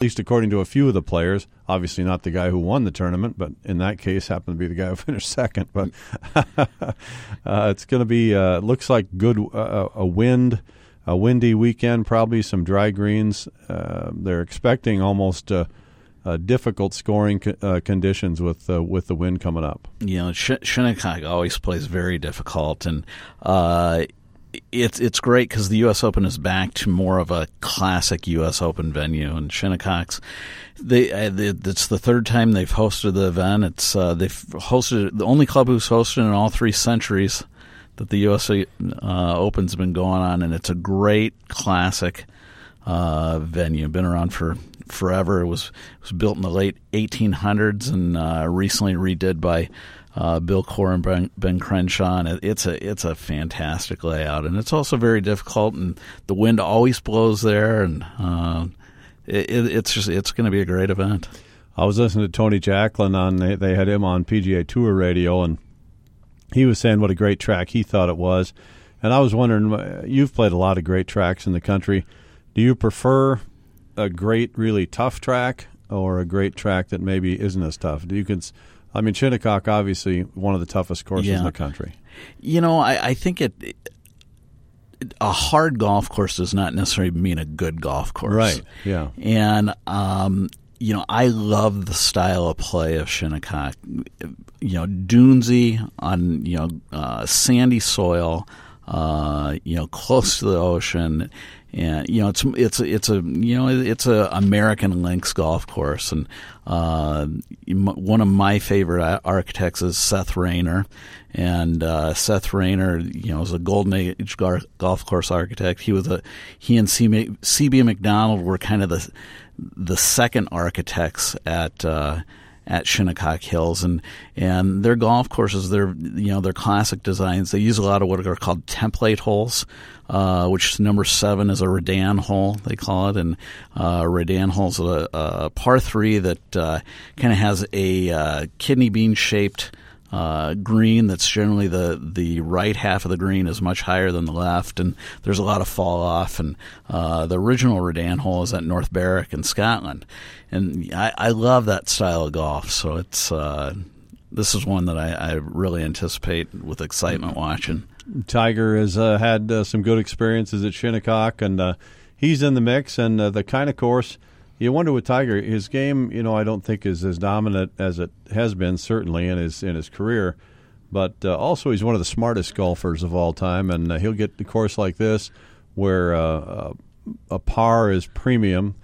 least according to a few of the players. Obviously, not the guy who won the tournament, but in that case, happened to be the guy who finished second. But uh, it's going to be uh, looks like good uh, a wind, a windy weekend, probably some dry greens. Uh, they're expecting almost. Uh, uh, difficult scoring co- conditions with with the wind coming up. You know, Sh- Shinnecock always plays very difficult, and it's it's great because the U.S. Open is back to more of a classic U.S. Open venue, in Shinnecock's. They, uh, they, it's the third time they've hosted the event. It's uh, they've hosted the only club who's hosted in all three centuries that the U.S. Uh, Open's been going on, and it's a great classic uh, venue. Been around for forever. It was it was built in the late 1800s and uh, recently redid by uh, Bill Coore and Ben, ben Crenshaw. It's a it's a fantastic layout, and it's also very difficult. And the wind always blows there, and uh, it, it's just it's going to be a great event. I was listening to Tony Jacklin on they, they had him on PGA Tour Radio, and he was saying what a great track he thought it was. And I was wondering, you've played a lot of great tracks in the country. Do you prefer a great, really tough track, or a great track that maybe isn't as tough? Do you can I mean, Shinnecock, obviously one of the toughest courses yeah. in the country. You know, I, I think it, it, a hard golf course does not necessarily mean a good golf course. Right. Yeah. And um, you know, I love the style of play of Shinnecock. You know, dunesy on you know uh, sandy soil. Uh, you know, close to the ocean, and you know it's it's it's a you know it's a American Links golf course, and uh, one of my favorite architects is Seth Rayner, and uh, Seth Rayner, you know, is a golden age golf course architect. He was a he and CB Macdonald were kind of the the second architects at. Uh, at Shinnecock Hills, and and their golf courses, they're you know their classic designs. They use a lot of what are called template holes, uh, which number seven is a Redan hole they call it, and uh, Redan hole is a, a par three that uh, kind of has a uh, kidney bean shaped uh, green that's generally the the right half of the green is much higher than the left, and there's a lot of fall off. And uh, the original Redan hole is at North Berwick in Scotland, and I, I love that style of golf. So it's uh, this is one that I, I, really anticipate with excitement watching. Tiger has uh, had uh, some good experiences at Shinnecock, and uh, he's in the mix. And the kind of course you wonder with Tiger, his game, you know, I don't think is as dominant as it has been certainly in his in his career, but uh, also he's one of the smartest golfers of all time, and uh, he'll get a course like this where uh, uh, a par is premium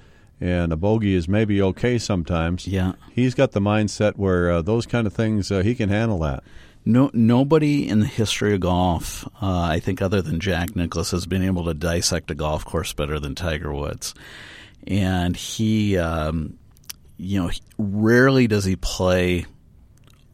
and a bogey is maybe okay sometimes. Yeah, he's got the mindset where uh, those kind of things uh, he can handle that. No, nobody in the history of golf, I think, other than Jack Nicklaus, has been able to dissect a golf course better than Tiger Woods and he, um, you know, rarely does he play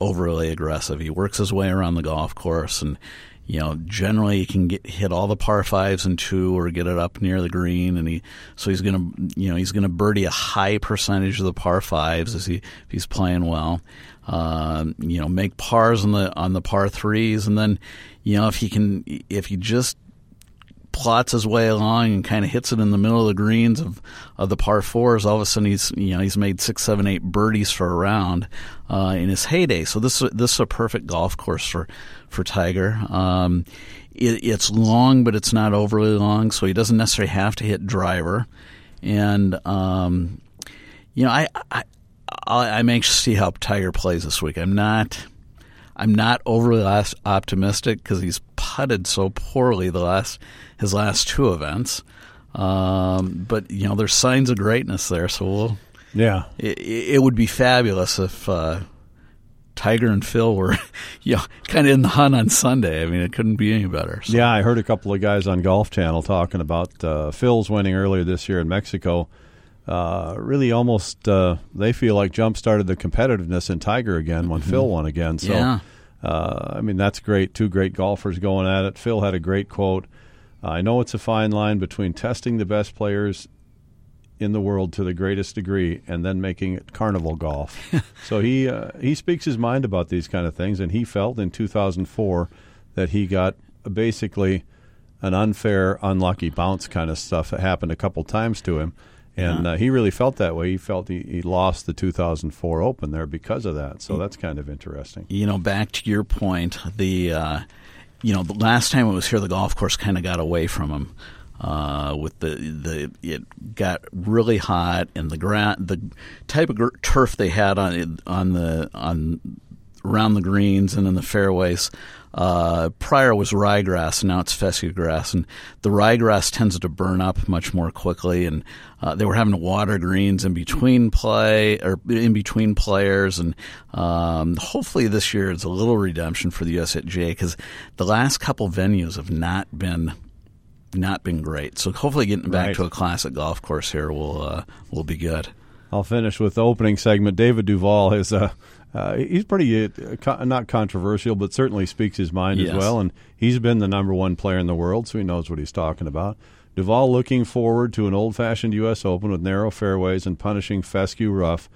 overly aggressive. He works his way around the golf course, and you know, generally he can get hit all the par fives and two, or get it up near the green, and he so he's gonna, you know, he's gonna birdie a high percentage of the par fives as he if he's playing well. Uh, you know, make pars on the on the par threes, and then you know if he can if he just plots his way along and kind of hits it in the middle of the greens of, of the par fours. All of a sudden, he's you know he's made six, seven, eight birdies for a round uh, in his heyday. So this this is a perfect golf course for for Tiger. Um, it, it's long, but it's not overly long, so he doesn't necessarily have to hit driver. And um, you know, I, I I'm anxious to see how Tiger plays this week. I'm not. I'm not overly optimistic because he's putted so poorly the last his last two events. Um, but you know, there's signs of greatness there, so we'll. Yeah, it, it would be fabulous if uh, Tiger and Phil were, you know, kind of in the hunt on Sunday. I mean, it couldn't be any better. So. Yeah, I heard a couple of guys on Golf Channel talking about uh, Phil's winning earlier this year in Mexico. Uh, really, almost uh, they feel like jump started the competitiveness in Tiger again when mm-hmm. Phil won again. So, yeah. Uh, I mean, that's great. Two great golfers going at it. Phil had a great quote. I know it's a fine line between testing the best players in the world to the greatest degree and then making it carnival golf. so he uh, he speaks his mind about these kind of things, and he felt in 2004 that he got basically an unfair, unlucky bounce kind of stuff that happened a couple times to him. And uh, he really felt that way. He felt he, he lost the 2004 Open there because of that. So that's kind of interesting. You know, back to your point, the uh, you know the last time it was here, the golf course kind of got away from him. Uh, with the the it got really hot and the ground the type of gr- turf they had on on the on around the greens and in the fairways. Uh, prior was ryegrass, and now it's fescue grass, and the ryegrass tends to burn up much more quickly. And uh, they were having to water greens in between play or in between players, and um, hopefully this year is a little redemption for the USGA because the last couple venues have not been not been great. So hopefully, getting back Right. to a classic golf course here will uh, will be good. I'll finish with the opening segment. David Duval is uh, uh, he's pretty uh, co- not controversial, but certainly speaks his mind Yes. as well. And he's been the number one player in the world, so he knows what he's talking about. Duval looking forward to an old-fashioned U.S. Open with narrow fairways and punishing fescue rough.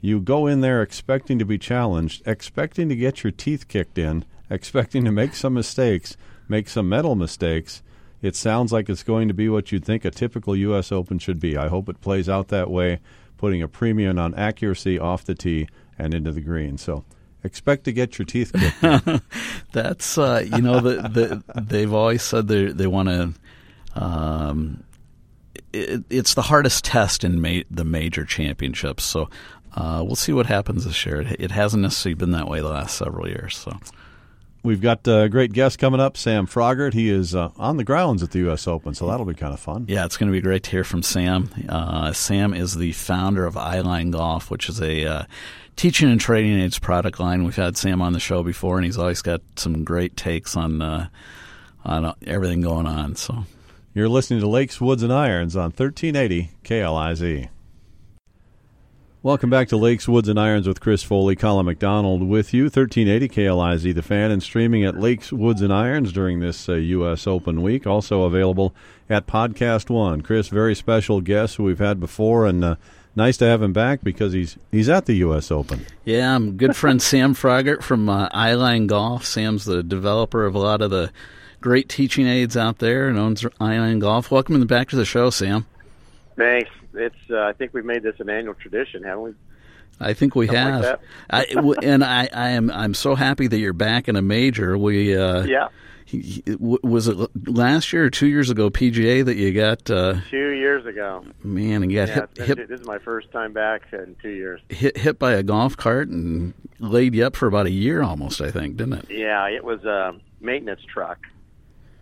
You go in there expecting to be challenged, expecting to get your teeth kicked in, expecting to make some mistakes, make some mental mistakes. It sounds like it's going to be what you'd think a typical U.S. Open should be. I hope it plays out that way, putting a premium on accuracy off the tee and into the green. So expect to get your teeth kicked. That's uh, you know the, the they've always said they they want to. Um, it, it's the hardest test in ma- the major championships, so uh, we'll see what happens this year. It, it hasn't necessarily been that way the last several years. So We've got a great guest coming up, Sam Froggatt. He is uh, on the grounds at the U.S. Open, so that'll be kind of fun. yeah, it's going to be great to hear from Sam. Uh, Sam is the founder of Eyeline Golf, which is a uh, teaching and trading aids product line. We've had Sam on the show before, and he's always got some great takes on uh, on everything going on. So. You're listening to Lakes, Woods, and Irons on 1380 KLIZ. Welcome back to Lakes, Woods, and Irons with Chris Foley, Colin McDonald with you. 1380 KLIZ, the fan, and streaming at Lakes, Woods, and Irons during this uh, U.S. Open week. Also available at Podcast One. Chris, very special guest who we've had before, and uh, nice to have him back because he's he's at the U.S. Open. Yeah, I'm good friend Sam Froggatt from uh, Eyeline Golf. Sam's the developer of a lot of the great teaching aids out there and owns Eyeline Golf. Welcome back to the show, Sam. Thanks. It's. Uh, I think we've made this an annual tradition, haven't we? I think we Something like have. I, w- and I, I am I'm so happy that you're back in a major. We uh, Yeah. He- he- w- was it last year or two years ago PGA that you got uh, Two years ago. man and you got Yeah. hit, been hit this is my first time back in two years. hit hit by a golf cart and laid you up for about a year almost. I think didn't it? Yeah, it was a maintenance truck,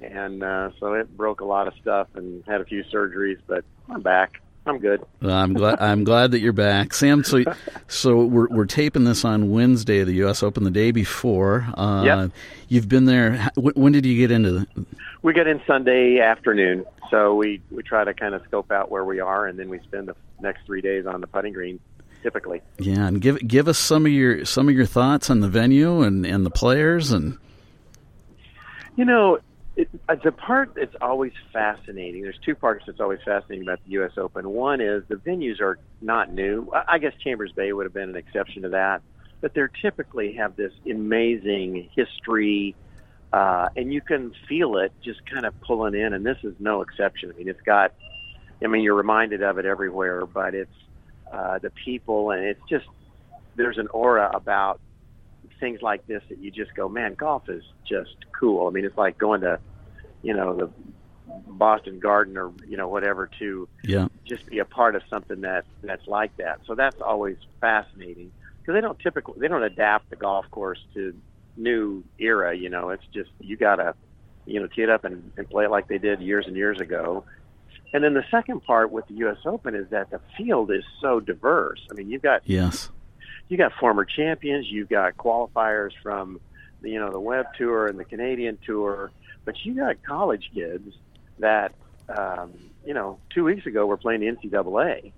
and uh, so it broke a lot of stuff and had a few surgeries, but I'm back. I'm good. I'm glad. I'm glad that you're back, Sam. So, so we're we're taping this on Wednesday, the U.S. Open, the day before. Uh, Yep. You've been there. When when did you get into? The, We get in Sunday afternoon, so we we try to kind of scope out where we are, and then we spend the next three days on the putting green, typically. yeah, and give give us some of your some of your thoughts on the venue and and the players and You know, it, uh, the part that's always fascinating. There's two parts that's always fascinating about the U.S. Open. One is the venues are not new. I I guess Chambers Bay would have been an exception to that, but they typically have this amazing history, uh, and you can feel it just kind of pulling in. And this is no exception. I mean, it's got. I mean, you're reminded of it everywhere, but it's uh, the people, and it's just there's an aura about things like this that you just go, man, golf is just cool. I mean, it's like going to, you know, the Boston Garden or you know whatever to yeah, just be a part of something that that's like that. So that's always fascinating because they don't typically they don't adapt the golf course to new era. You know, it's just you gotta you know tee it up and, and play it like they did years and years ago. And then the second part with the U.S. Open is that the field is so diverse. I mean, you've got yes, you got former champions, you've got qualifiers from the you know the Web Tour and the Canadian Tour, but you got college kids that um, you know two weeks ago were playing the NCAA,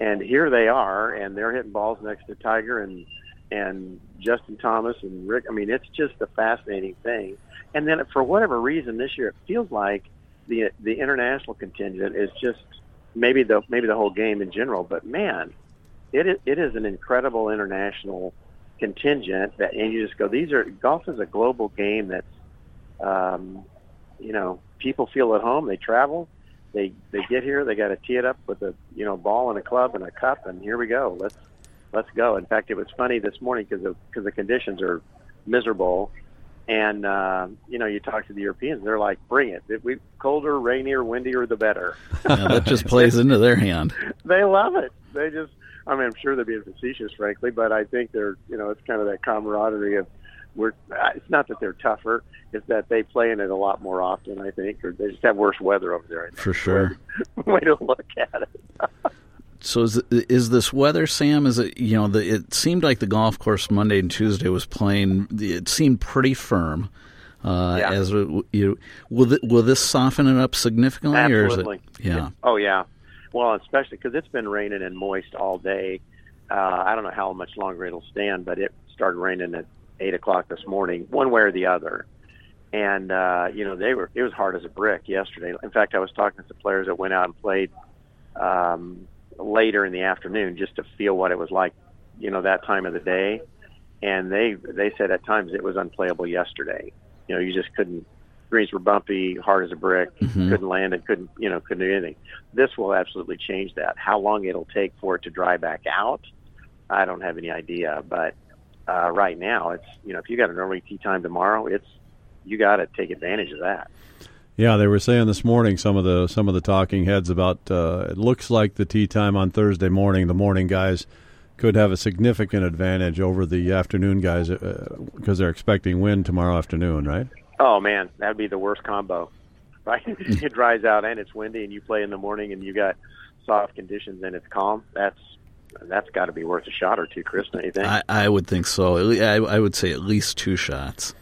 and here they are, and they're hitting balls next to Tiger and and Justin Thomas and Rick. I mean, it's just a fascinating thing. And then for whatever reason this year, it feels like the the international contingent is just maybe the maybe the whole game in general, but man, it is, it is an incredible international contingent that and you just go these are golf is a global game that's um, you know people feel at home they travel they they get here, they got to tee it up with a you know ball and a club and a cup, and here we go. Let's let's go. In fact, it was funny this morning because because the conditions are miserable, and uh, you know you talk to the Europeans, they're like, bring it. If we colder, rainier, windier, the better. yeah, that just plays into their hand. They love it. They just. I mean, I'm sure they're being facetious, frankly, but I think they're, you know, it's kind of that camaraderie of we're it's not that they're tougher it's that they play in it a lot more often i think or they just have worse weather over there for sure. Way to look at it. So is is this weather sam? Is it you know the, it seemed like the golf course monday and tuesday was playing it seemed pretty firm uh, yeah. as you will th- will this soften it up significantly Absolutely. or is it? Yeah. Oh yeah well especially because it's been raining and moist all day uh, I don't know how much longer it'll stand, but it started raining at eight o'clock this morning, one way or the other. And uh, you know, they were it was hard as a brick yesterday. In fact, I was talking to some players that went out and played um, later in the afternoon just to feel what it was like, you know, that time of the day. And they they said at times it was unplayable yesterday. You know, you just couldn't. Greens were bumpy, hard as a brick. Mm-hmm. Couldn't land it. Couldn't you know? Couldn't do anything. This will absolutely change that. How long it'll take for it to dry back out, I don't have any idea. But uh, right now, it's you know if you got an early tee time tomorrow, it's you got to take advantage of that. Yeah, they were saying this morning some of the some of the talking heads about uh, it looks like the tee time on Thursday morning, the morning guys could have a significant advantage over the afternoon guys because uh, they're expecting wind tomorrow afternoon, right? Oh man, that'd be the worst combo. Right, it dries out and it's windy, and you play in the morning, and you got soft conditions and it's calm. That's that's got to be worth a shot or two, Chris. Don't you think? I, I would think so. I, I would say at least two shots.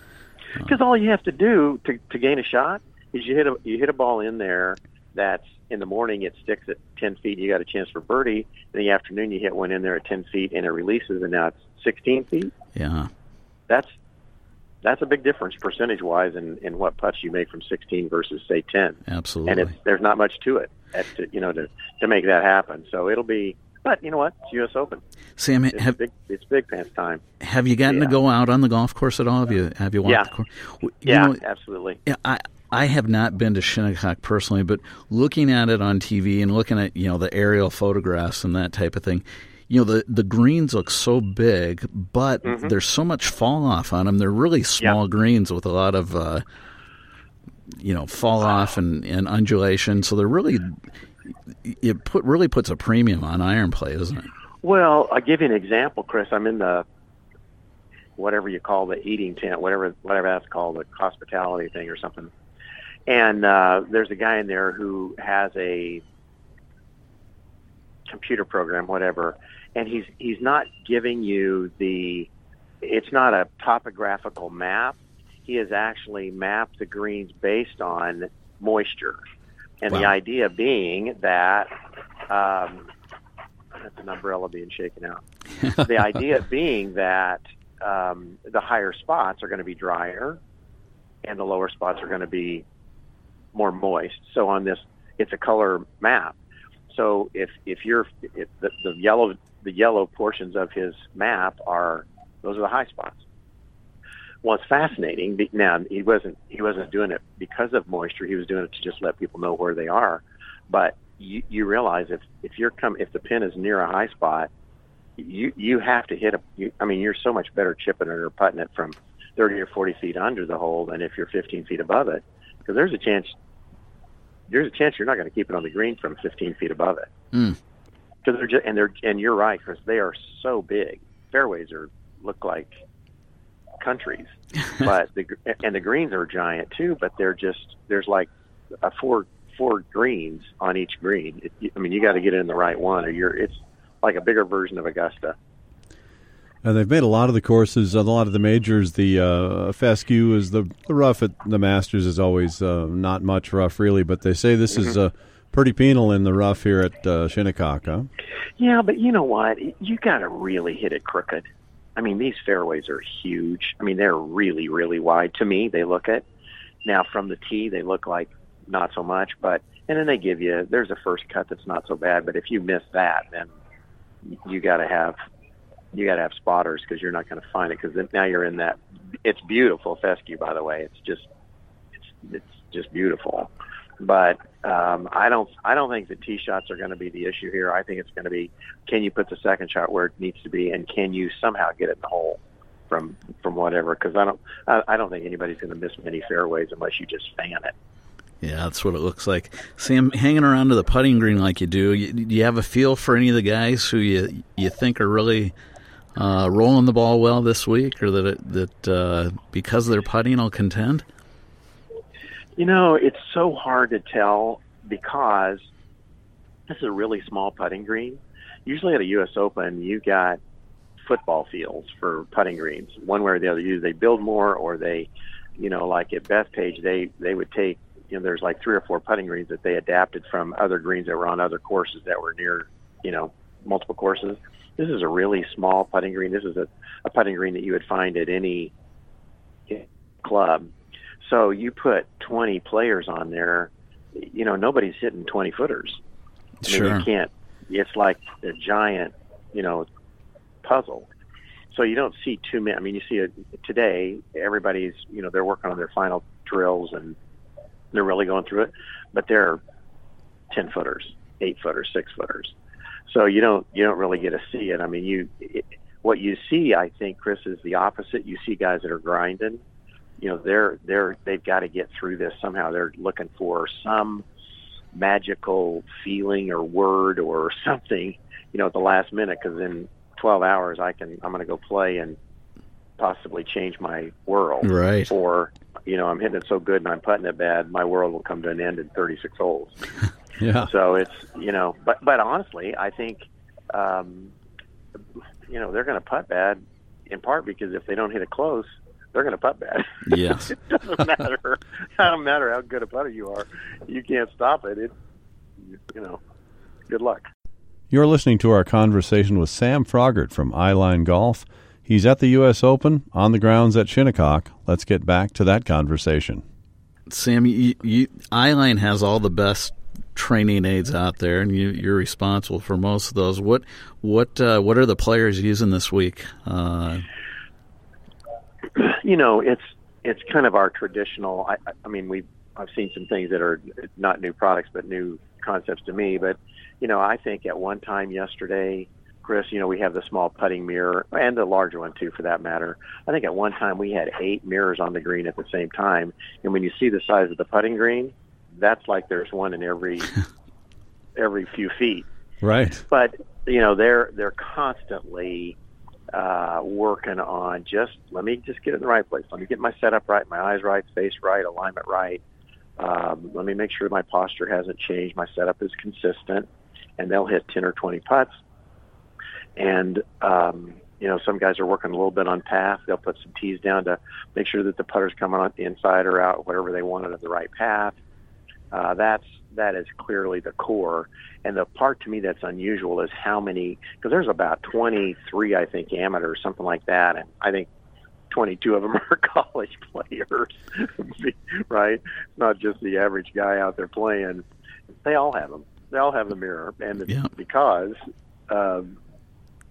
Uh, because all you have to do to, to gain a shot is you hit a you hit a ball in there that's in the morning it sticks at ten feet. You got a chance for birdie. In the afternoon, you hit one in there at ten feet and it releases, and now it's sixteen feet. Yeah, that's that's a big difference percentage wise in, in what putts you make from 16 versus say 10. Absolutely. And it's, there's not much to it at, to, you know to to make that happen. So it'll be but you know what? It's U.S. Open. Sam, it's have big, it's big pants time. Have you gotten yeah. to go out on the golf course at all? Have you have you walked yeah. the course? You yeah, know, absolutely. Yeah, I I have not been to Shinnecock personally, but looking at it on TV and looking at you know the aerial photographs and that type of thing, you know the the greens look so big, but mm-hmm. there's so much fall off on them. They're really small yeah. greens with a lot of. Uh, you know, fall off and, and undulation. So they're really it put really puts a premium on iron play, doesn't it? Well, I'll give you an example, Chris. I'm in the whatever you call the eating tent, whatever whatever that's called, the hospitality thing or something. And uh, there's a guy in there who has a computer program, whatever, and he's he's not giving you the. It's not a topographical map. He has actually mapped the greens based on moisture. And wow. the idea being that um, that's an umbrella being shaken out. the idea being that um, the higher spots are going to be drier, and the lower spots are going to be more moist. So on this, it's a color map. So if if you're if the, the yellow the yellow portions of his map are those are the high spots well, it's fascinating. Now he wasn't he wasn't doing it because of moisture. He was doing it to just let people know where they are. But you, you realize if if you're come if the pin is near a high spot, you you have to hit a. You, I mean, you're so much better chipping it or putting it from 30 or 40 feet under the hole than if you're 15 feet above it, because there's a chance there's a chance you're not going to keep it on the green from 15 feet above it. Because mm. they're just and they're and you're right, because they are so big. Fairways are look like countries. but the and the greens are giant too, but they're just there's like a four four greens on each green. It, I mean, you got to get in the right one, or you're it's like a bigger version of Augusta. And they've made a lot of the courses, a lot of the majors. The uh, fescue is the, the rough at the Masters is always uh, not much rough, really. But they say this mm-hmm. is uh, pretty penal in the rough here at uh, Shinnecock, huh? Yeah, but you know what? You got to really hit it crooked. I mean, these fairways are huge. I mean, they're really, really wide to me. They look at now from the tee, they look like not so much, but and then they give you there's a first cut that's not so bad, but if you miss that, then you got to have you got to have spotters because you're not going to find it because now you're in that. It's beautiful fescue, by the way. It's just it's it's just beautiful. But um, I don't I don't think the tee shots are going to be the issue here. I think it's going to be can you put the second shot where it needs to be, and can you somehow get it in the hole from from whatever? Because I don't I, I don't think anybody's going to miss many fairways unless you just fan it. Yeah, that's what it looks like. Sam, hanging around to the putting green like you do, you, do you have a feel for any of the guys who you you think are really uh, rolling the ball well this week, or that it, that uh, because of their putting I'll contend? You know, it's so hard to tell because this is a really small putting green. Usually at a U.S. Open, you got football fields for putting greens, one way or the other. Either they build more, or they, you know, like at Bethpage, they they would take, you know, there's like three or four putting greens that they adapted from other greens that were on other courses that were near, you know, multiple courses. This is a really small putting green. This is a, a putting green that you would find at any club so you put 20 players on there, you know, nobody's hitting 20 footers. I sure. mean, you can't. It's like a giant, you know, puzzle. So you don't see too many. I mean, you see it today. Everybody's, you know, they're working on their final drills and they're really going through it. But they're 10 footers, eight footers, six footers. So you don't you don't really get to see it. I mean, you it, what you see, I think, Chris, is the opposite. You see guys that are grinding you know they're they're they've got to get through this somehow. They're looking for some magical feeling or word or something, you know, at the last minute because in 12 hours I can I'm going to go play and possibly change my world. Right. Or you know I'm hitting it so good and I'm putting it bad, my world will come to an end in 36 holes. yeah. So it's you know, but but honestly, I think um, you know they're going to putt bad in part because if they don't hit it close, they're going to putt bad. Yes. it doesn't matter. it doesn't matter how good a putter you are. You can't stop it. It, you know, good luck. You're listening to our conversation with Sam Froggatt from Eyeline Golf. He's at the U.S. Open on the grounds at Shinnecock. Let's get back to that conversation. Sam, you, you, Eyeline has all the best training aids out there, and you, you're responsible for most of those. What what uh, what are the players using this week? Uh, you know, it's it's kind of our traditional. I, I mean, we I've seen some things that are not new products, but new concepts to me. But you know, I think at one time yesterday, Chris, you know, we have the small putting mirror and the larger one too, for that matter. I think at one time we had eight mirrors on the green at the same time, and when you see the size of the putting green, that's like there's one in every every few feet. Right. But you know, they're they're constantly uh, working on just let me just get in the right place. Let me get my setup right, my eyes right, face right, alignment right. Um, let me make sure my posture hasn't changed. My setup is consistent, and they'll hit ten or twenty putts. And um, you know, some guys are working a little bit on path. They'll put some tees down to make sure that the putter's coming on the inside or out, whatever they want it at the right path. Uh, that's that is clearly the core. And the part to me that's unusual is how many, because there's about 23, I think, amateurs, something like that, and I think 22 of them are college players, right? Not just the average guy out there playing. They all have them. They all have the mirror, and yeah. because um,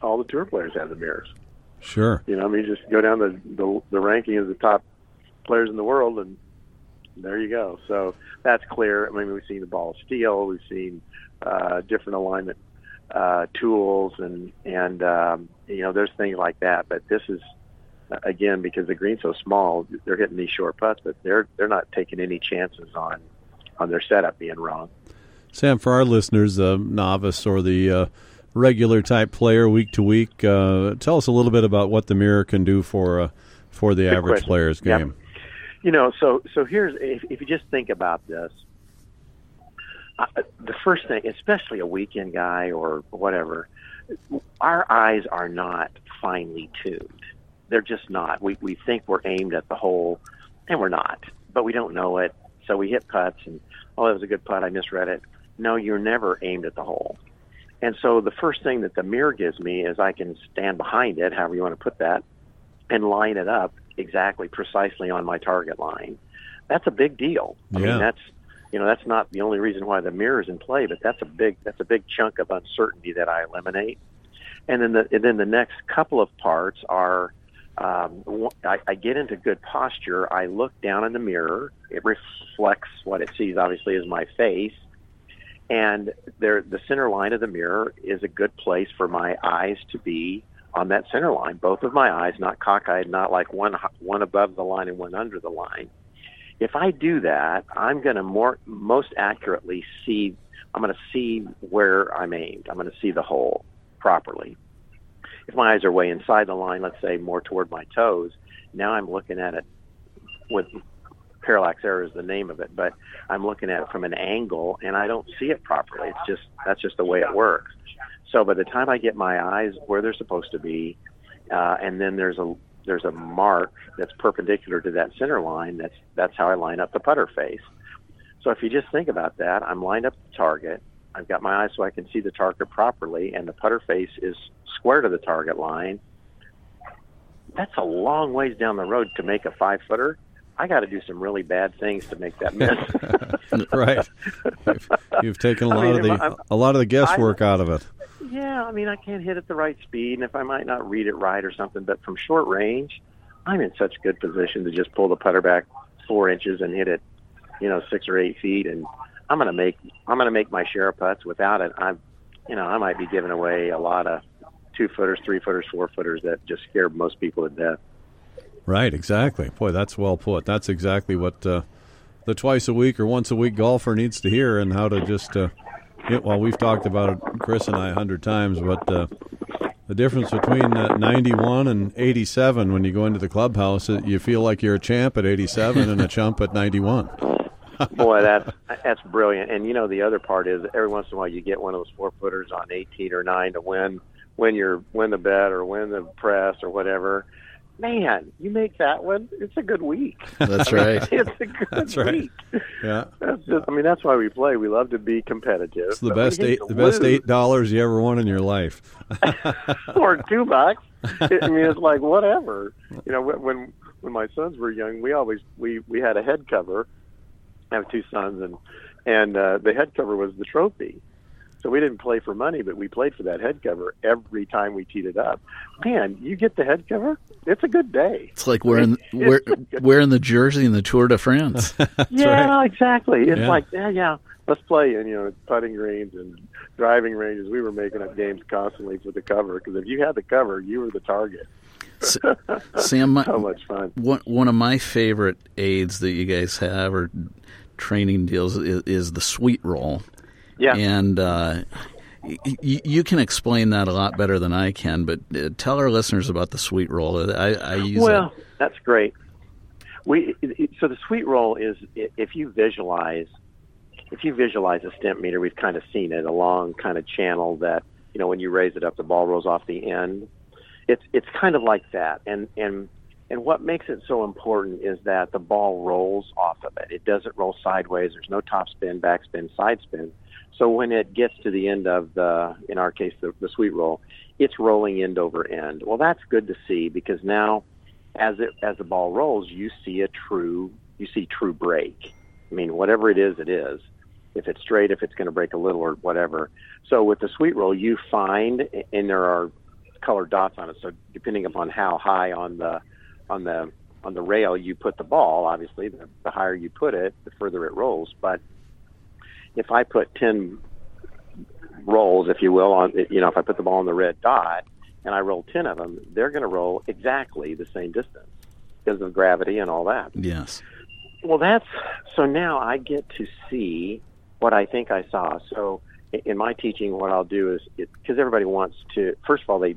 all the tour players have the mirrors. Sure. You know, I mean, just go down the, the the ranking of the top players in the world, and there you go. So that's clear. I mean, we've seen the ball of steel, we've seen uh, different alignment uh, tools, and and um, you know, there's things like that. But this is again because the green's so small, they're hitting these short putts, but they're they're not taking any chances on on their setup being wrong. Sam, for our listeners, the novice or the uh, regular type player, week to week, uh, tell us a little bit about what the mirror can do for uh, for the Good average question. player's Yep. You know, so so here's if, if you just think about this, uh, the first thing, especially a weekend guy or whatever, our eyes are not finely tuned. They're just not. We we think we're aimed at the hole, and we're not. But we don't know it, so we hit putts and oh, that was a good putt. I misread it. No, you're never aimed at the hole. And so the first thing that the mirror gives me is I can stand behind it, however you want to put that, and line it up exactly precisely on my target line. That's a big deal. I Yeah. mean, that's you know that's not the only reason why the mirror is in play, but that's a big that's a big chunk of uncertainty that I eliminate. And then the and then the next couple of parts are um, I, I get into good posture. I look down in the mirror. It reflects what it sees, obviously, is my face. And there, the center line of the mirror is a good place for my eyes to be on that center line. Both of my eyes, not cockeyed, not like one one above the line and one under the line. If I do that, I'm going to more most accurately see. I'm going to see where I'm aimed. I'm going to see the hole properly. If my eyes are way inside the line, let's say more toward my toes, now I'm looking at it with parallax error is the name of it, but I'm looking at it from an angle and I don't see it properly. It's just that's just the way it works. So by the time I get my eyes where they're supposed to be, uh, and then there's a there's a mark that's perpendicular to that center line. That's that's how I line up the putter face. So if you just think about that, I'm lined up the target. I've got my eyes so I can see the target properly, and the putter face is square to the target line. That's a long ways down the road to make a five footer. I got to do some really bad things to make that miss. right. You've, you've, taken a lot I mean, of the I'm, a lot of the guesswork I, out of it. Yeah, I mean, I can't hit at the right speed, and if I might not read it right or something, but from short range, I'm in such good position to just pull the putter back four inches and hit it, you know, six or eight feet, and I'm gonna make I'm gonna make my share of putts. Without it, I'm, you know, I might be giving away a lot of two footers, three footers, four footers that just scare most people to death. Right, exactly. Boy, that's well put. That's exactly what uh, the twice a week or once a week golfer needs to hear, and how to just. Uh, yeah, well, we've talked about it, Chris and I, a hundred times, but uh, the difference between uh, 91 and 87 when you go into the clubhouse, you feel like you're a champ at 87 and a chump at 91. Boy, that's that's brilliant. And you know, the other part is every once in a while you get one of those four footers on 18 or nine to win, win your win the bet or win the press or whatever man, you make that one, it's a good week. That's right. it's a good that's week. Right. Yeah. That's just, I mean, that's why we play. We love to be competitive. It's the best eight, the best eight dollars you ever won in your life. or two bucks. I mean, it's like whatever. You know, when when my sons were young, we always we we had a head cover. I have two sons, and and uh, the head cover was the trophy. So we didn't play for money, but we played for that head cover every time we teed it up. Man, you get the head cover, it's a good day. It's like wearing we're, wearing the jersey in the Tour de France. yeah, right. exactly. It's yeah. like yeah, yeah. Let's play, and you know, putting greens and driving ranges. We were making up games constantly for the cover because if you had the cover, you were the target. Sam, my, so much fun. One one of my favorite aids that you guys have or training deals is, is the sweet roll. Yeah. And uh, y- you can explain that a lot better than I can, but uh, tell our listeners about the sweet roll. I, I use well, it. that's great. We so the sweet roll is if you visualize if you visualize a Stimpmeter, we've kind of seen it a long kind of channel that you know when you raise it up, the ball rolls off the end. It's it's kind of like that, and and and what makes it so important is that the ball rolls off of it. It doesn't roll sideways. There's no top spin, back spin, side spin. So when it gets to the end of the, in our case, the, the sweet roll, it's rolling end over end. Well, that's good to see because now, as it as the ball rolls, you see a true you see true break. I mean, whatever it is, it is. If it's straight, if it's going to break a little or whatever. So with the sweet roll, you find, and there are colored dots on it. So depending upon how high on the on the on the rail you put the ball, obviously, the, the higher you put it, the further it rolls. But if I put 10 rolls, if you will, on you know, if I put the ball on the red dot and I roll 10 of them, they're going to roll exactly the same distance because of gravity and all that. Yes. Well, that's so now I get to see what I think I saw. So in my teaching, what I'll do is because everybody wants to. First of all, they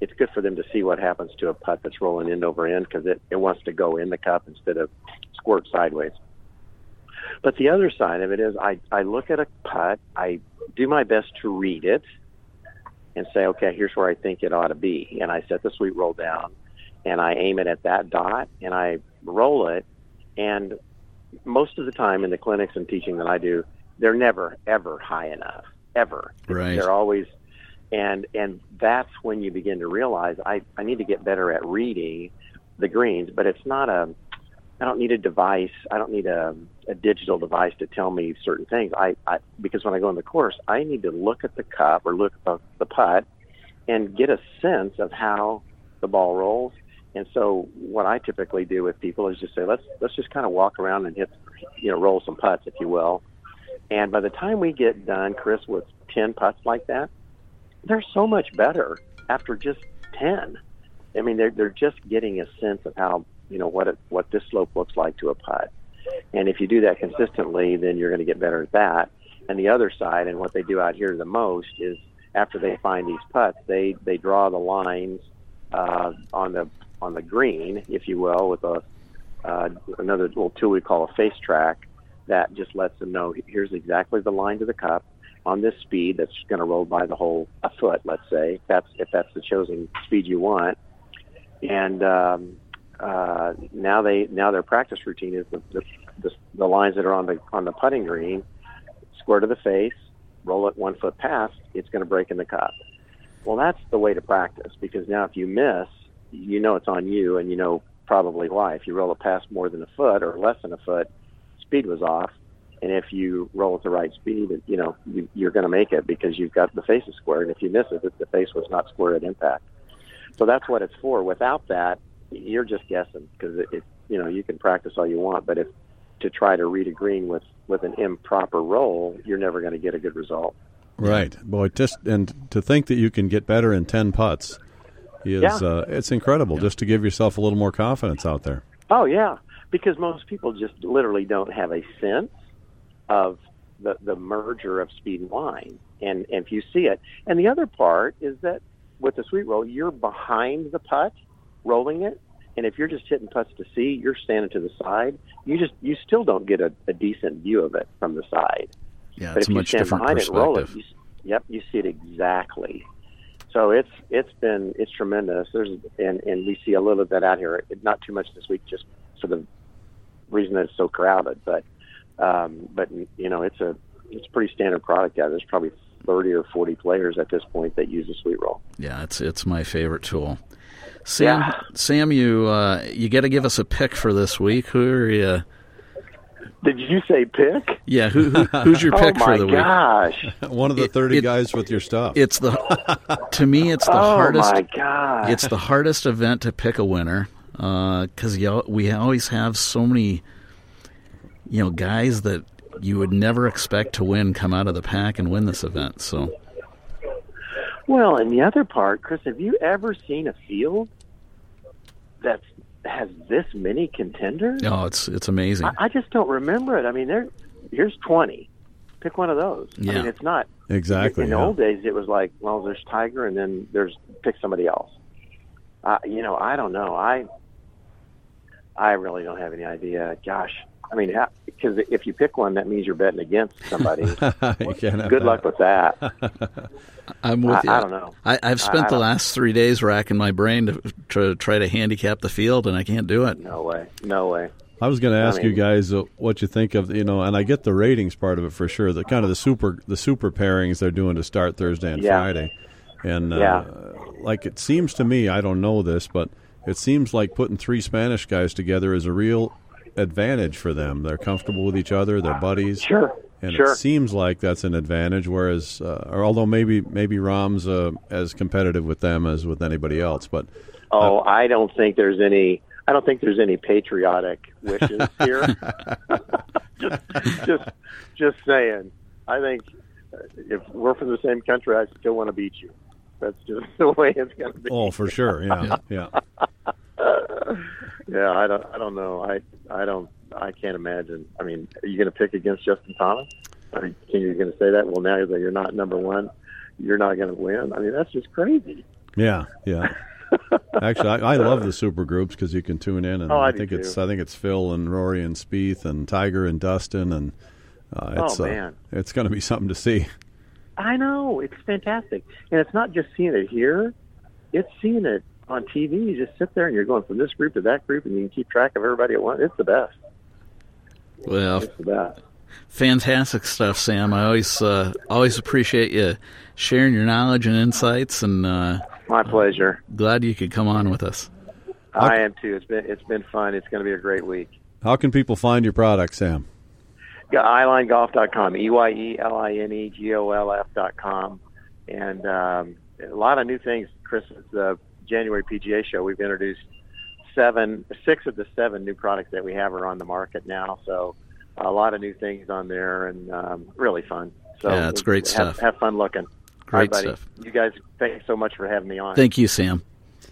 it's good for them to see what happens to a putt that's rolling end over end because it, it wants to go in the cup instead of squirt sideways. But the other side of it is I, I look at a putt, I do my best to read it and say, okay, here's where I think it ought to be. And I set the sweet roll down and I aim it at that dot and I roll it. And most of the time in the clinics and teaching that I do, they're never, ever high enough. Ever. Right. They're always and and that's when you begin to realize I, I need to get better at reading the greens, but it's not a I don't need a device. I don't need a, a digital device to tell me certain things. I, I because when I go in the course, I need to look at the cup or look at the, the putt and get a sense of how the ball rolls And so what I typically do with people is just say, let's let's just kind of walk around and hit, you know, roll some putts, if you will. And by the time we get done, Chris, with ten putts like that, they're so much better after just ten. I mean, they're they're just getting a sense of how you know what it, what this slope looks like to a putt. And if you do that consistently, then you're going to get better at that. And the other side, and what they do out here the most is after they find these putts, they they draw the lines uh, on the on the green, if you will, with a uh, another little tool we call a face track that just lets them know here's exactly the line to the cup on this speed that's going to roll by the hole a foot, let's say, if that's if that's the chosen speed you want. And um, uh, now they now their practice routine is the, the the the lines that are on the on the putting green, square to the face, roll it one foot past, it's going to break in the cup. Well, that's the way to practice because now if you miss, you know it's on you, and you know probably why. If you roll it past more than a foot or less than a foot, speed was off. And if you roll at the right speed, you know you, you're going to make it because you've got the face is square. And if you miss it, the face was not square at impact. So that's what it's for. Without that, you're just guessing because it, it, you know you can practice all you want, but if to try to read a green with with an improper roll, you're never going to get a good result. Right, boy. Just and to think that you can get better in ten putts is Yeah. uh, it's incredible. Just to give yourself a little more confidence out there. Oh yeah, because most people just literally don't have a sense of the the merger of speed and line, and, and if you see it, and the other part is that with the sweet roll, you're behind the putt, rolling it, and if you're just hitting putts to see, you're standing to the side. You just you still don't get a, a decent view of it from the side. Yeah, But it's if a you much stand different behind it and roll it, perspective. you, yep, you see it exactly. So it's it's been it's tremendous. There's and and we see a little of that out here. Not too much this week, just for the reason that it's so crowded. But um, but you know, it's a it's a pretty standard product out. there. There's probably thirty or forty players at this point that use the sweet roll. Yeah, it's it's my favorite tool. Sam, Yeah. Sam, you uh, you got to give us a pick for this week. Who are you? Did you say pick? Yeah, who, who who's your pick oh for the week? gosh! One of the It- thirty it- guys with your stuff. It's the to me, it's the oh hardest. my gosh! It's the hardest event to pick a winner because we always have so many, you know, guys that you would never expect to win come out of the pack and win this event. So Well, and the other part, Chris, have you ever seen a field that has this many contenders? oh, it's it's amazing. I, I just don't remember it. I mean, there, here's twenty. Pick one of those. I mean, it's not exactly. In yeah. the old days, it was like, well, there's Tiger, and then there's pick somebody else. Uh, you know, I don't know. I, I really don't have any idea. Gosh, I mean, because if you pick one, that means you're betting against somebody. You can't Good that. luck with that. I'm with I- you. I don't know. I, I've spent I the don't- last three days racking my brain to, to try to handicap the field, and I can't do it. No way. No way. I was going to ask you mean- guys uh, what you think of you know, and I get the ratings part of it for sure. The kind of the super the super pairings they're doing to start Thursday and Yeah. Friday, and uh, Yeah. like it seems to me, I don't know this, but it seems like putting three Spanish guys together is a real advantage for them. They're comfortable with each other, they're buddies, Sure. and sure. it seems like that's an advantage. Whereas, uh, or although maybe maybe Rahm's uh, as competitive with them as with anybody else, but Oh, I don't think there's any. I don't think there's any patriotic wishes here. just, just, just saying. I think uh, if we're from the same country, I still want to beat you. That's just the way it's going to be. oh, for sure, yeah, yeah. Yeah, I don't. I don't know. I. I don't. I can't imagine. I mean, are you going to pick against Justin Thomas? Are you, can you going to say that? Well, now that you're not number one, you're not going to win. I mean, that's just crazy. Yeah, yeah. Actually, I, I love the super groups because you can tune in, and Oh, I I think it's too. I think it's Phil and Rory and Spieth and Tiger and Dustin, and uh, it's Oh, uh, man. it's going to be something to see. I know it's fantastic, and it's not just seeing it here; it's seeing it on TV. You just sit there and you're going from this group to that group, and you can keep track of everybody at once. It's the best. Well, It's the best. fantastic stuff, Sam. I always uh, always appreciate you sharing your knowledge and insights, and uh, My pleasure. glad you could come on with us. I am too. It's been it's been fun. It's going to be a great week. How can people find your product, Sam? Yeah, eyelinegolf.com, e y e l i n e g o l f dot com, and um, a lot of new things. Chris, it's the January PGA show. We've introduced seven, six of the seven new products that we have are on the market now. So a lot of new things on there, and um, really fun. So yeah, it's great have, stuff. Have fun looking. Great buddy. stuff. You guys, thanks so much for having me on. Thank you, Sam.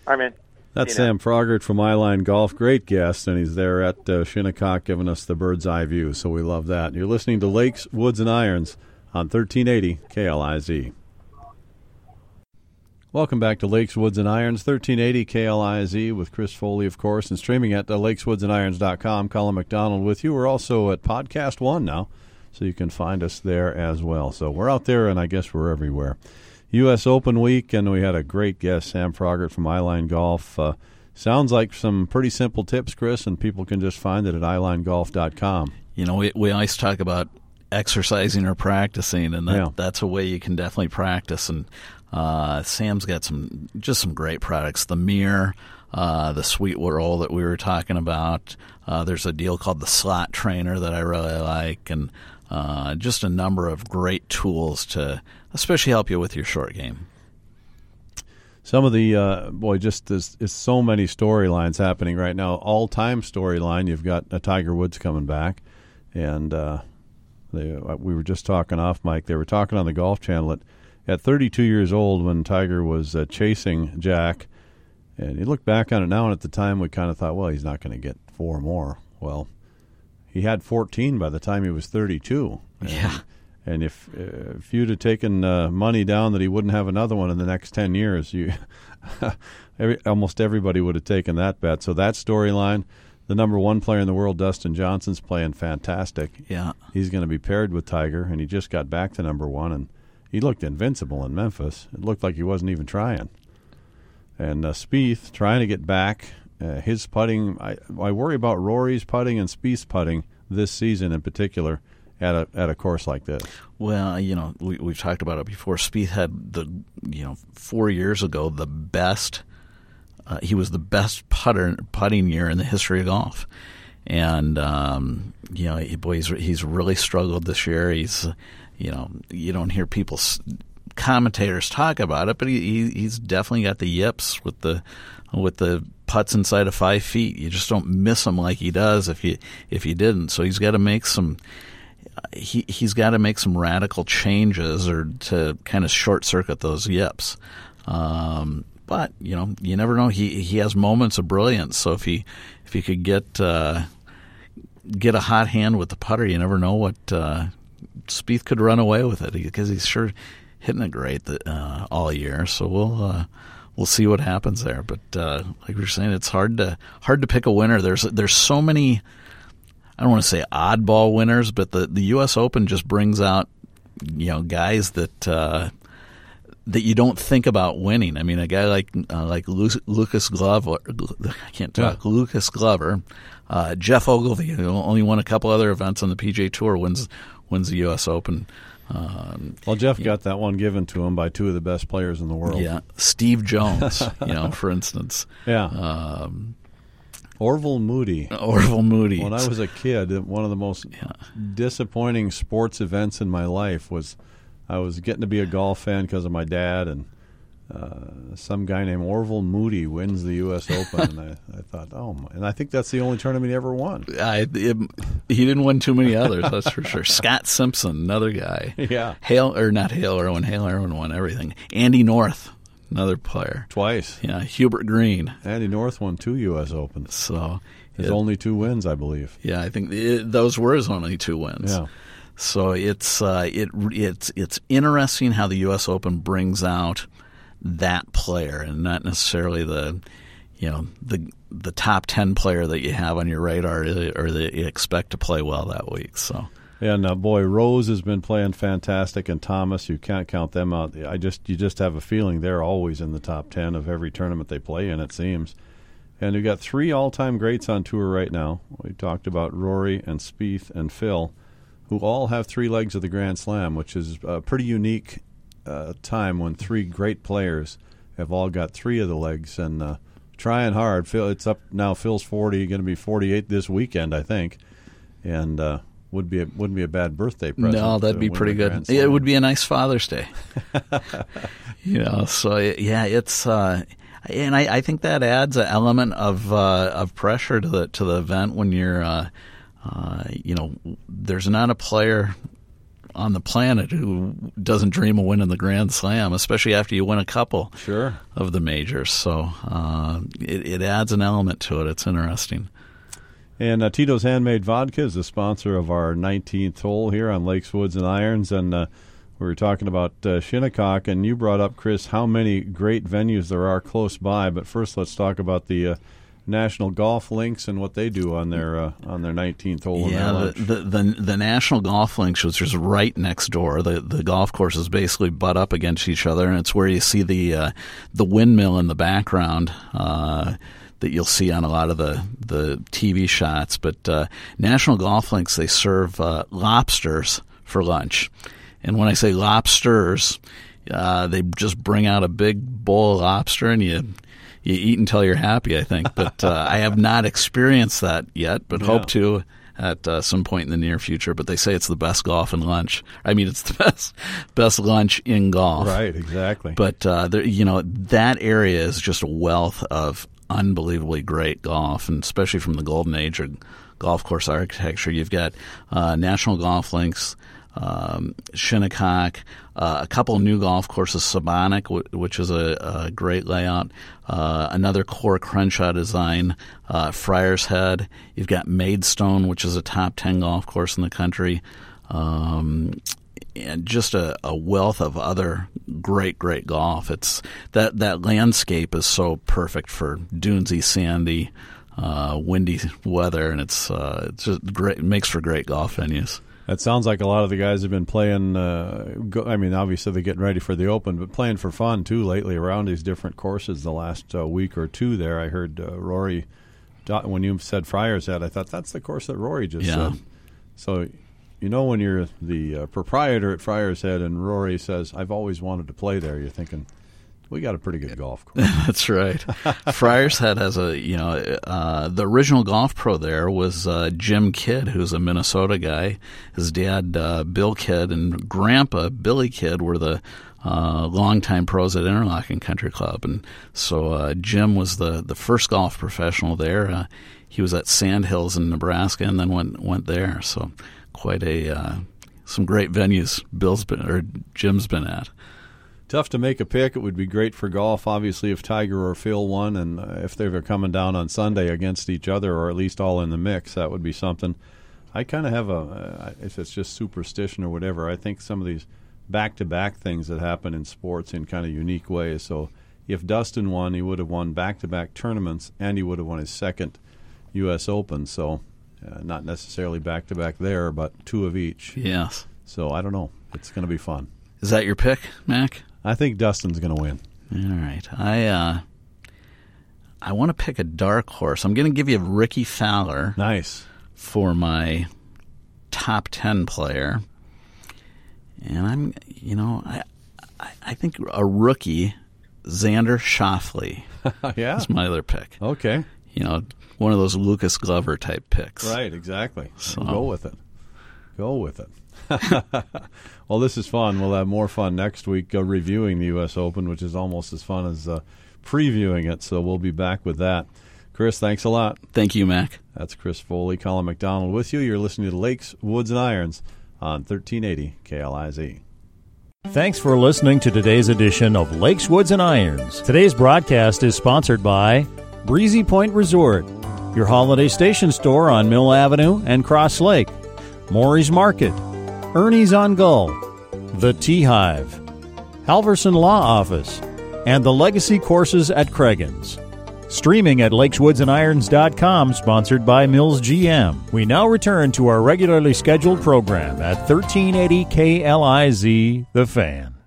All right, man. That's See you Sam Froggatt from Eyeline Golf. Great guest, and he's there at uh, Shinnecock giving us the bird's eye view, so we love that. You're listening to Lakes, Woods, and Irons on 1380 KLIZ. Welcome back to Lakes, Woods, and Irons, 1380 KLIZ with Chris Foley, of course, and streaming at uh, lakeswoodsandirons.com. Colin McDonald with you. We're also at Podcast One now, so you can find us there as well. So we're out there, and I guess we're everywhere. U.S. Open week, and we had a great guest, Sam Froggatt from Eyeline Golf. Uh, sounds like some pretty simple tips, Chris, and people can just find it at eyelinegolf.com. You know, we, we always talk about exercising or practicing, and that, Yeah. that's a way you can definitely practice. And uh, Sam's got some just some great products. The mirror, uh, the sweet roll that we were talking about. Uh, there's a deal called the slot trainer that I really like, and uh, just a number of great tools to especially help you with your short game. Some of the uh, boy, just there's, so many storylines happening right now. All time storyline. You've got uh, Tiger Woods coming back, and they, we were just talking off mic. They were talking on the Golf Channel at at 32 years old when Tiger was uh, chasing Jack, and he looked back on it now, and at the time we kind of thought, well, he's not going to get four more. Well, he had 14 by the time he was 32. And, Yeah. And if uh, if you'd have taken uh, money down that he wouldn't have another one in the next 10 years, you every, almost everybody would have taken that bet. So that storyline, the number one player in the world, Dustin Johnson's playing fantastic. Yeah. He's going to be paired with Tiger, and he just got back to number one, and he looked invincible in Memphis. It looked like he wasn't even trying. And uh, Spieth trying to get back. Uh, his putting, I, I worry about Rory's putting and Spieth's putting this season in particular at a at a course like this. Well, you know, we, we've talked about it before. Spieth had the, you know, four years ago the best. Uh, he was the best putter putting year in the history of golf, and um, you know, boy, he's he's really struggled this year. He's, you know, you don't hear people commentators talk about it, but he, he he's definitely got the yips with the with the putts inside of five feet. You just don't miss him like he does if you if you didn't. So he's got to make some he he's got to make some radical changes or to kind of short circuit those yips. Um, but you know, you never know. He he has moments of brilliance. So if he if he could get uh, get a hot hand with the putter, you never know what uh, Spieth could run away with it because he's sure hitting it great uh, all year. So we'll. Uh, We'll see what happens there, but uh, like we were saying, it's hard to hard to pick a winner. There's there's so many I don't want to say oddball winners, but the, the U.S. Open just brings out you know guys that uh, that you don't think about winning. I mean, a guy like uh, like Lucas Glover, I can't talk. Yeah. Lucas Glover, uh, Geoff Ogilvy, who only won a couple other events on the PGA Tour, wins wins the U.S. Open. Um, Well, Geoff got that one given to him by two of the best players in the world. yeah, Steve Jones, you know, for instance, Yeah. um, Orville Moody. Orville Moody. When I was a kid, one of the most disappointing sports events in my life was I was getting to be a golf fan because of my dad, and uh, some guy named Orville Moody wins the U.S. Open, and I, I thought, oh, my, and I think that's the only tournament he ever won. I, it, he didn't win too many others, that's for sure. Scott Simpson, another guy. Yeah. Hale or not Hale Irwin. Hale Irwin won everything. Andy North, another player. Twice. Yeah, Hubert Green. Andy North won two U.S. Opens. So His it- only two wins, I believe. yeah, I think it, those were his only two wins. Yeah. So it's uh, it it's it's interesting how the U.S. Open brings out that player and not necessarily the you know the the top ten player that you have on your radar or that you expect to play well that week. So And uh, boy, Rose has been playing fantastic, and Thomas, you can't count them out. I just you just have a feeling they're always in the top ten of every tournament they play in. It seems. And we've got three all-time greats on tour right now. We talked about Rory and Spieth and Phil, who all have three legs of the Grand Slam, which is a pretty unique uh, time when three great players have all got three of the legs and uh, trying hard. Phil, it's up now. Phil's forty, going to be forty-eight this weekend, I think, and uh, would be a, wouldn't be a bad birthday present. no, that'd be pretty good. Grand It would be a nice Father's Day. you know, so yeah, it's. Uh, and I, I, think that adds an element of uh, of pressure to the to the event when you're, uh, uh, you know, there's not a player on the planet who doesn't dream of winning the Grand Slam, especially after you win a couple sure. of the majors. So uh, it, it, adds an element to it. It's interesting. And uh, Tito's Handmade Vodka is the sponsor of our 19th hole here on Lakes, Woods, and Irons. And uh, we were talking about uh, Shinnecock, and you brought up, Chris, how many great venues there are close by. But first, let's talk about the uh, National Golf Links and what they do on their uh, on their 19th hole. Yeah, the, the, the the National Golf Links, which is right next door. The the golf courses basically butt up against each other, and it's where you see the uh, the windmill in the background. Uh, that you'll see on a lot of the, the TV shots. But uh, National Golf Links, they serve uh, lobsters for lunch. And when I say lobsters, uh, they just bring out a big bowl of lobster and you you eat until you're happy. I think, but uh, I have not experienced that yet, but hope to at uh, some point in the near future. But they say it's the best golf and lunch. I mean, it's the best best lunch in golf. Right, exactly. But uh, there, you know, that area is just a wealth of unbelievably great golf, and especially from the golden age of golf course architecture. You've got uh, National Golf Links um, Shinnecock, uh, a couple new golf courses, Sebonack, w- which is a, a great layout, uh, another Coore Crenshaw design, uh, Friars Head. You've got Maidstone, which is a top 10 golf course in the country. Um, and just a, a, wealth of other great, great golf. It's that that landscape is so perfect for dunesy, sandy, uh, windy weather, and it's uh, it's just great. It makes for great golf venues. That sounds like a lot of the guys have been playing. Uh, go, I mean, obviously they're getting ready for the Open, but playing for fun too lately around these different courses. The last uh, week or two there, I heard uh, Rory. When you said Friars Head, I thought that's the course that Rory just yeah. said. So, you know, when you're the uh, proprietor at Friars Head and Rory says, "I've always wanted to play there," you're thinking, we got a pretty good golf course. That's right. Friars Head has a you know uh, the original golf pro there was uh, Jim Kidd, who's a Minnesota guy. His dad uh, Bill Kidd and Grandpa Billy Kidd were the uh, longtime pros at Interlachen Country Club, and so uh, Jim was the the first golf professional there. Uh, he was at Sandhills in Nebraska, and then went went there. So quite a uh, some great venues Bill's been or Jim's been at tough to make a pick. It would be great for golf, obviously, if Tiger or Phil won, and uh, if they were coming down on Sunday against each other, or at least all in the mix, that would be something. I kind of have a, uh, if it's just superstition or whatever, I think some of these back-to-back things that happen in sports in kind of unique ways. So if Dustin won, he would have won back-to-back tournaments, and he would have won his second U.S. Open. So uh, not necessarily back-to-back there, but two of each. Yes. So I don't know. It's going to be fun. Is that your pick, Mac? I think Dustin's going to win. All right. I uh, I want to pick a dark horse. I'm going to give you Rickie Fowler. Nice. For my top 10 player. And I'm, you know, I I, I think a rookie, Xander Schauffele. yeah. That's my other pick. Okay. You know, one of those Lucas Glover type picks. Right, exactly. So go with it. Go with it. well, this is fun. We'll have more fun next week uh, reviewing the U.S. Open, which is almost as fun as uh, previewing it. So we'll be back with that. Chris, thanks a lot. Thank you, Mac. That's Chris Foley, Colin McDonald with you. You're listening to Lakes, Woods, and Irons on 1380 KLIZ. Thanks for listening to today's edition of Lakes, Woods, and Irons. Today's broadcast is sponsored by Breezy Point Resort, your holiday station store on Mill Avenue and Cross Lake, Maury's Market, Ernie's on Gull, The Tea Hive, Halverson Law Office, and the Legacy Courses at Cragun's. Streaming at lakeswoodsandirons.com, sponsored by Mills GM. We now return to our regularly scheduled program at 1380 KLIZ The Fan.